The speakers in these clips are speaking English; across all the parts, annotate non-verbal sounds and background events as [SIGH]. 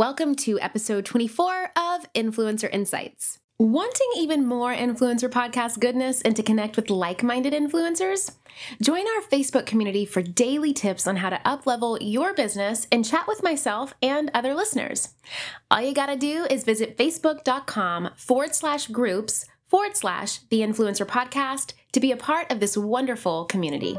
Welcome to episode 24 of Influencer Insights. Wanting even more influencer podcast goodness and to connect with like minded influencers? Join our Facebook community for daily tips on how to uplevel your business and chat with myself and other listeners. All you gotta do is visit facebook.com forward slash groups forward slash the influencer podcast to be a part of this wonderful community.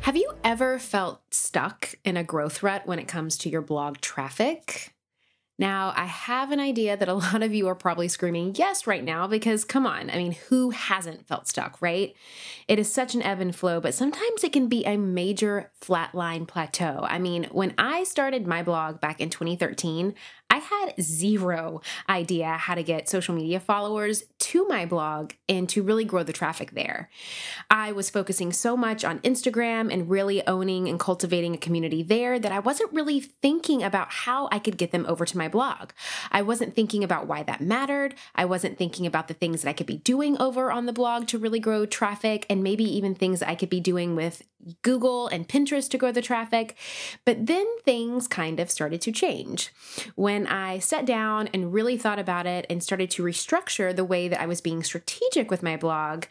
Have you ever felt stuck in a growth rut when it comes to your blog traffic? Now, I have an idea that a [LAUGHS] lot of you are probably screaming yes right now because come on, I mean, who hasn't felt stuck, right? It is such an ebb and flow, but sometimes it can be a major flatline plateau. I mean, when I started my blog back in 2013, I had zero idea how to get social media followers to my blog and to really grow the traffic there. I was focusing so much on Instagram and really owning and cultivating a community there that I wasn't really thinking about how I could get them over to my blog. I wasn't thinking about why that mattered. I wasn't thinking about the things that I could be doing over on the blog to really grow traffic and maybe even things I could be doing with Google and Pinterest to grow the traffic. But then things kind of started to change. When I sat down and really thought about it and started to restructure the way that I was being strategic with my blog,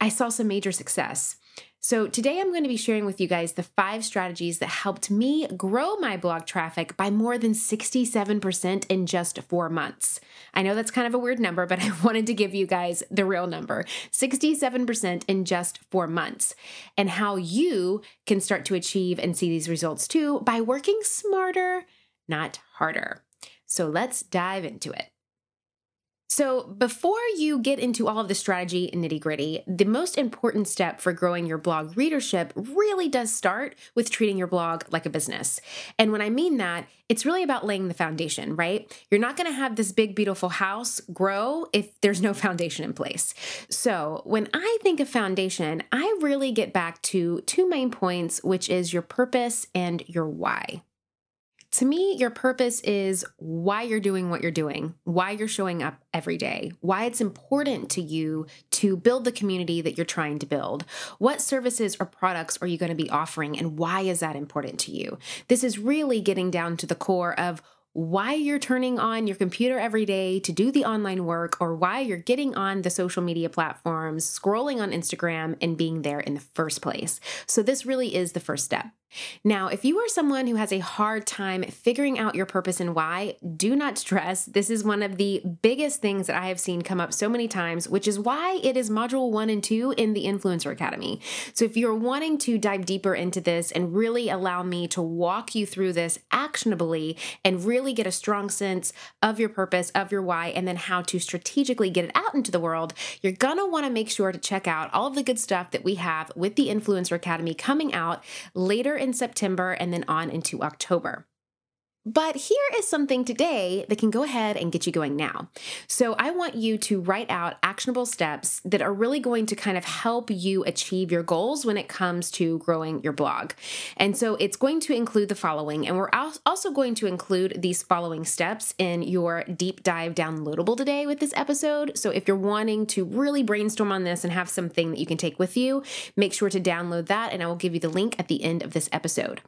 I saw some major success. So, today I'm going to be sharing with you guys the five strategies that helped me grow my blog traffic by more than 67% in just four months. I know that's kind of a weird number, but [LAUGHS] I wanted to give you guys the real number 67% in just four months, and how you can start to achieve and see these results too by working smarter, not harder. So, let's dive into it. So, before you get into all of the strategy nitty gritty, the most important step for growing your blog readership really does start with treating your blog like a business. And when I mean that, it's really about laying the foundation, right? You're not going to have this big, beautiful house grow if there's no foundation in place. So, when I think of foundation, I really get back to two main points, which is your purpose and your why. To me, your purpose is why you're doing what you're doing, why you're showing up every day, why it's important to you to build the community that you're trying to build. What services or products are you going to be offering, and why is that important to you? This is really getting down to the core of why you're turning on your computer every day to do the online work or why you're getting on the social media platforms, scrolling on Instagram, and being there in the first place. So, this really is the first step. Now, if you are someone who has a hard time figuring out your purpose and why, do not stress. This is one of the biggest things that I have seen come up so many times, which is why it is module one and two in the Influencer Academy. So, if you're wanting to dive deeper into this and really allow me to walk you through this actionably and really get a strong sense of your purpose, of your why, and then how to strategically get it out into the world, you're gonna wanna make sure to check out all of the good stuff that we have with the Influencer Academy coming out later in September and then on into October. But here is something today that can go ahead and get you going now. So, I want you to write out actionable steps that are really going to kind of help you achieve your goals when it comes to growing your blog. And so, it's going to include the following, and we're also going to include these following steps in your deep dive downloadable today with this episode. So, if you're wanting to really brainstorm on this and have something that you can take with you, make sure to download that, and I will give you the link at the end of this episode.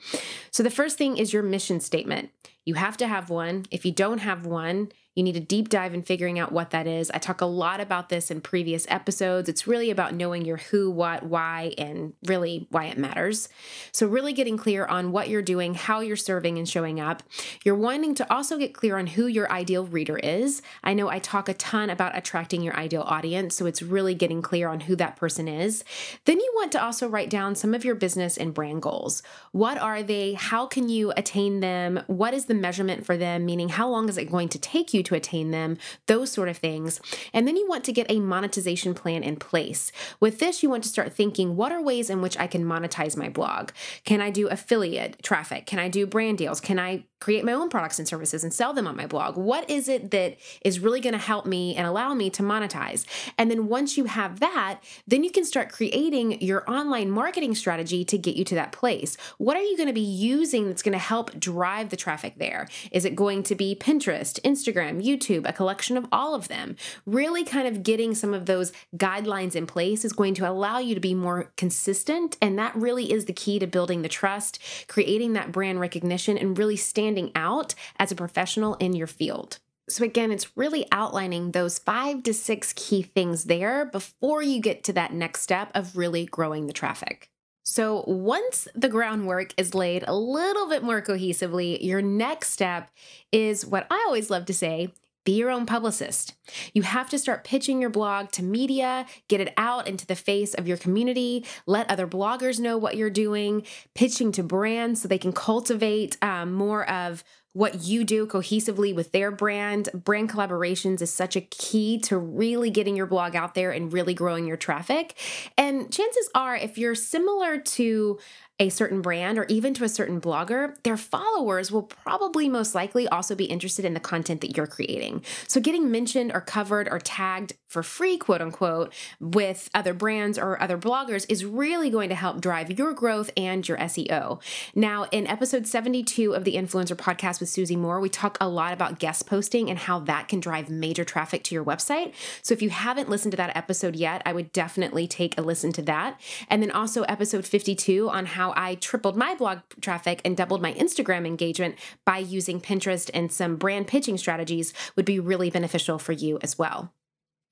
So, the first thing is your mission statement. You have to have one. If you don't have one, you need a deep dive in figuring out what that is. I talk a lot about this in previous episodes. It's really about knowing your who, what, why, and really why it matters. So, really getting clear on what you're doing, how you're serving and showing up. You're wanting to also get clear on who your ideal reader is. I know I talk a ton about attracting your ideal audience, so it's really getting clear on who that person is. Then you want to also write down some of your business and brand goals. What are they? How can you attain them? What is the measurement for them, meaning how long is it going to take you to attain them, those sort of things. And then you want to get a monetization plan in place. With this, you want to start thinking what are ways in which I can monetize my blog? Can I do affiliate traffic? Can I do brand deals? Can I create my own products and services and sell them on my blog? What is it that is really going to help me and allow me to monetize? And then once you have that, then you can start creating your online marketing strategy to get you to that place. What are you going to be using that's going to help drive the traffic there? Is it going to be Pinterest, Instagram, YouTube, a collection of all of them? Really kind of getting some of those guidelines in place is going to allow you to be more consistent. And that really is the key to building the trust, creating that brand recognition, and really standing out as a professional in your field. So, again, it's really outlining those five to six key things there before you get to that next step of really growing the traffic. So, once the groundwork is laid a little bit more cohesively, your next step is what I always love to say be your own publicist. You have to start pitching your blog to media, get it out into the face of your community, let other bloggers know what you're doing, pitching to brands so they can cultivate um, more of what you do cohesively with their brand. Brand collaborations is such a key to really getting your blog out there and really growing your traffic. And chances are, if you're similar to a certain brand or even to a certain blogger, their followers will probably most likely also be interested in the content that you're creating. So, getting mentioned or covered or tagged for free, quote unquote, with other brands or other bloggers is really going to help drive your growth and your SEO. Now, in episode 72 of the Influencer Podcast with Susie Moore, we talk a lot about guest posting and how that can drive major traffic to your website. So, if you haven't listened to that episode yet, I would definitely take a listen to that. And then also episode 52 on how I tripled my blog traffic and doubled my Instagram engagement by using Pinterest and some brand pitching strategies would be really beneficial for you as well.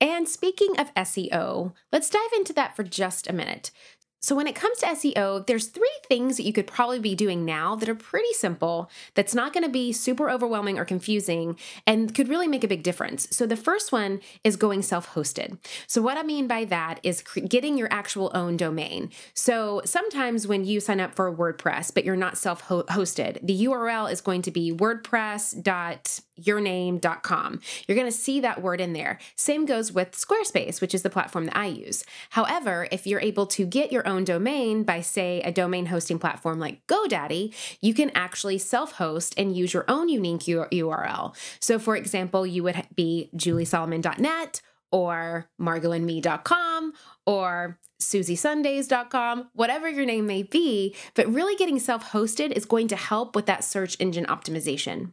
And speaking of SEO, let's dive into that for just a minute. So, when it comes to SEO, there's three things that you could probably be doing now that are pretty simple, that's not going to be super overwhelming or confusing, and could really make a big difference. So, the first one is going self hosted. So, what I mean by that is getting your actual own domain. So, sometimes when you sign up for WordPress, but you're not self hosted, the URL is going to be wordpress.yourname.com. You're going to see that word in there. Same goes with Squarespace, which is the platform that I use. However, if you're able to get your own domain by, say, a domain hosting platform like GoDaddy, you can actually self host and use your own unique URL. So, for example, you would be juliesolomon.net or margoandme.com or susiesundays.com, whatever your name may be, but really getting self hosted is going to help with that search engine optimization.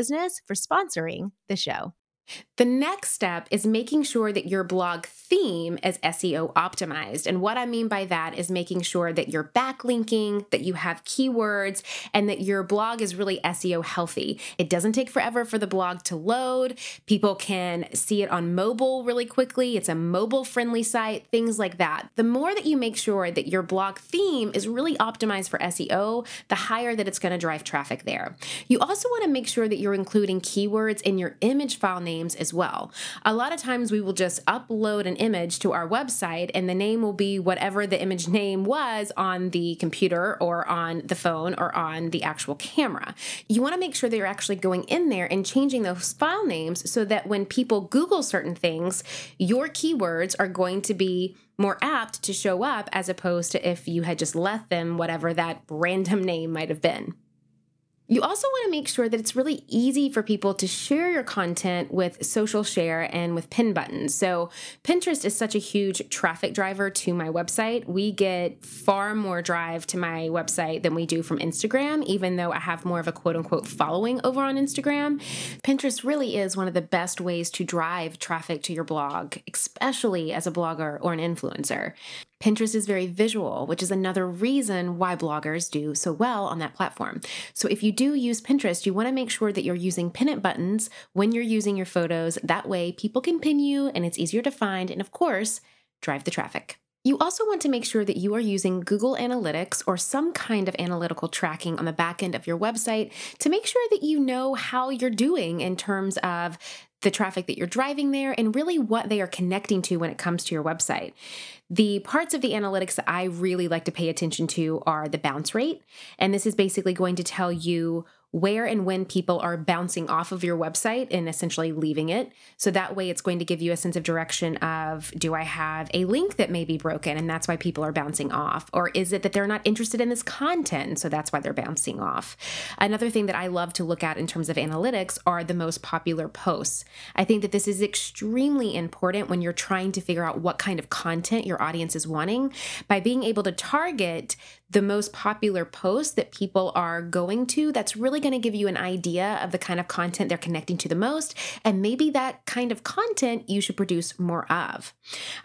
Business for sponsoring the show. The next step is making sure that your blog theme is SEO optimized. And what I mean by that is making sure that you're backlinking, that you have keywords, and that your blog is really SEO healthy. It doesn't take forever for the blog to load. People can see it on mobile really quickly. It's a mobile friendly site, things like that. The more that you make sure that your blog theme is really optimized for SEO, the higher that it's going to drive traffic there. You also want to make sure that you're including keywords in your image file name names as well. A lot of times we will just upload an image to our website and the name will be whatever the image [LAUGHS] name was on the computer or on the phone or on the actual camera. You want to make sure that you're actually going in there and changing those file names so that when people Google certain things, your keywords are going to be more apt to show up as opposed to if you had just left them whatever that random name might have been. You also want to make sure that it's really easy for people to share your content with social share and with pin buttons. So, Pinterest is such a huge traffic driver to my website. We get far more drive to my website than we do from Instagram, even though I have more of a quote unquote following over on Instagram. Pinterest really is one of the best ways to drive traffic to your blog, especially as a blogger or an influencer. Pinterest is very visual, which is another reason why bloggers do so well on that platform. So if you do use Pinterest, you want to make sure that you're using pin it buttons when you're using your photos. That way, people can pin you and it's easier to find, and of course, drive the traffic. You also want to make sure that you are using Google Analytics or some kind of analytical tracking on the back end of your website to make sure that you know how you're doing in terms of the traffic that you're driving there, and really what they are connecting to when it comes to your website. The parts of the analytics that I really like to pay attention to are the bounce rate. And this is basically going to tell you where and when people are bouncing off of your website and essentially leaving it. So that way it's going to give you a sense of direction of do I have a link that may be broken and that's why people are bouncing off? Or is it that they're not interested in this content? So that's why they're bouncing off. Another thing that I love to look at in terms of analytics are the most popular posts. I think that this is extremely important when you're trying to figure out what kind of content your audience is wanting by being able to target the most popular posts that people are going to, that's really going to give you an idea of the kind of content they're connecting to the most. And maybe that kind of content you should produce more of.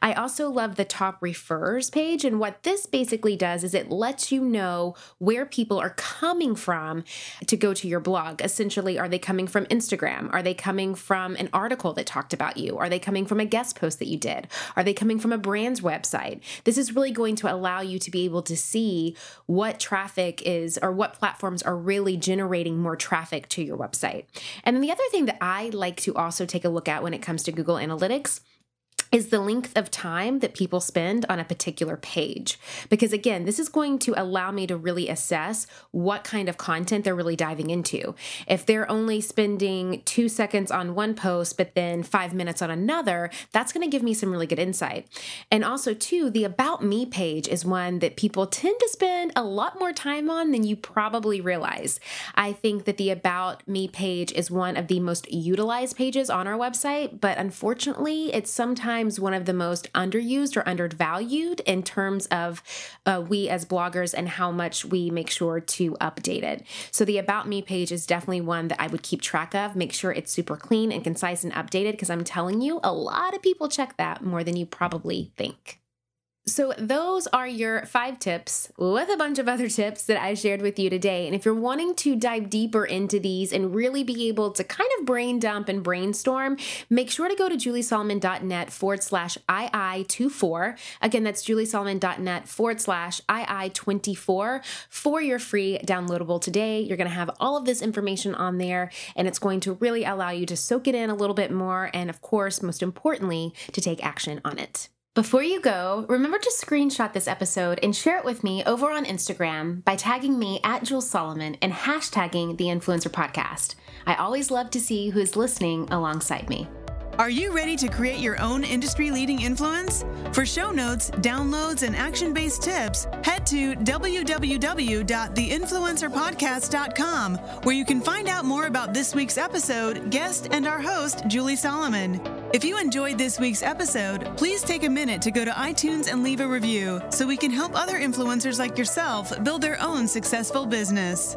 I also love the top refers page. And what this basically does is it lets you know where people are coming from to go to your blog. Essentially, are they coming from Instagram? Are they coming from an article that talked about you? Are they coming from a guest post that you did? Are they coming from a brand's website? This is really going to allow you to be able to see what traffic is or what platforms are really generating more traffic to your website. And then the other thing that I like to also take a look at when it comes to Google Analytics is the length of time that people spend on a particular page. Because again, this is going to allow me to really assess what kind of content they're really diving into. If they're only spending two seconds on one post, but then five minutes on another, that's going to give me some really good insight. And also, too, the About Me page is one that people tend to spend a lot more time on than you probably realize. I think that the About Me page is one of the most utilized pages on our website, but unfortunately, it's sometimes sometimes one of the most underused or undervalued in terms of uh, we as bloggers and how much we make sure to update it. So the About Me page is definitely one that I would keep track of, make sure it's super clean and concise and updated because I'm telling you, a lot of people check that more than you probably think. So, those are your five tips with a bunch of other tips that I shared with you today. And if you're wanting to dive deeper into these and really be able to kind of brain dump and brainstorm, make sure to go to juliesolomon.net forward slash II24. Again, that's juliesolomon.net forward slash II24 for your free downloadable today. You're going to have all of this information on there, and it's going to really allow you to soak it in a little bit more. And of course, most importantly, to take action on it. Before you go, remember to screenshot this episode and share it with me over on Instagram by tagging me at Jules Solomon and hashtagging the Influencer Podcast. I always love to see who is listening alongside me. Are you ready to create your own industry leading influence? For show notes, downloads, and action based tips, head to www.theinfluencerpodcast.com, where you can find out more about this week's episode, guest, and our host, Julie Solomon. If you enjoyed this week's episode, please take a minute to go to iTunes and leave a review so we can help other influencers like yourself build their own successful business.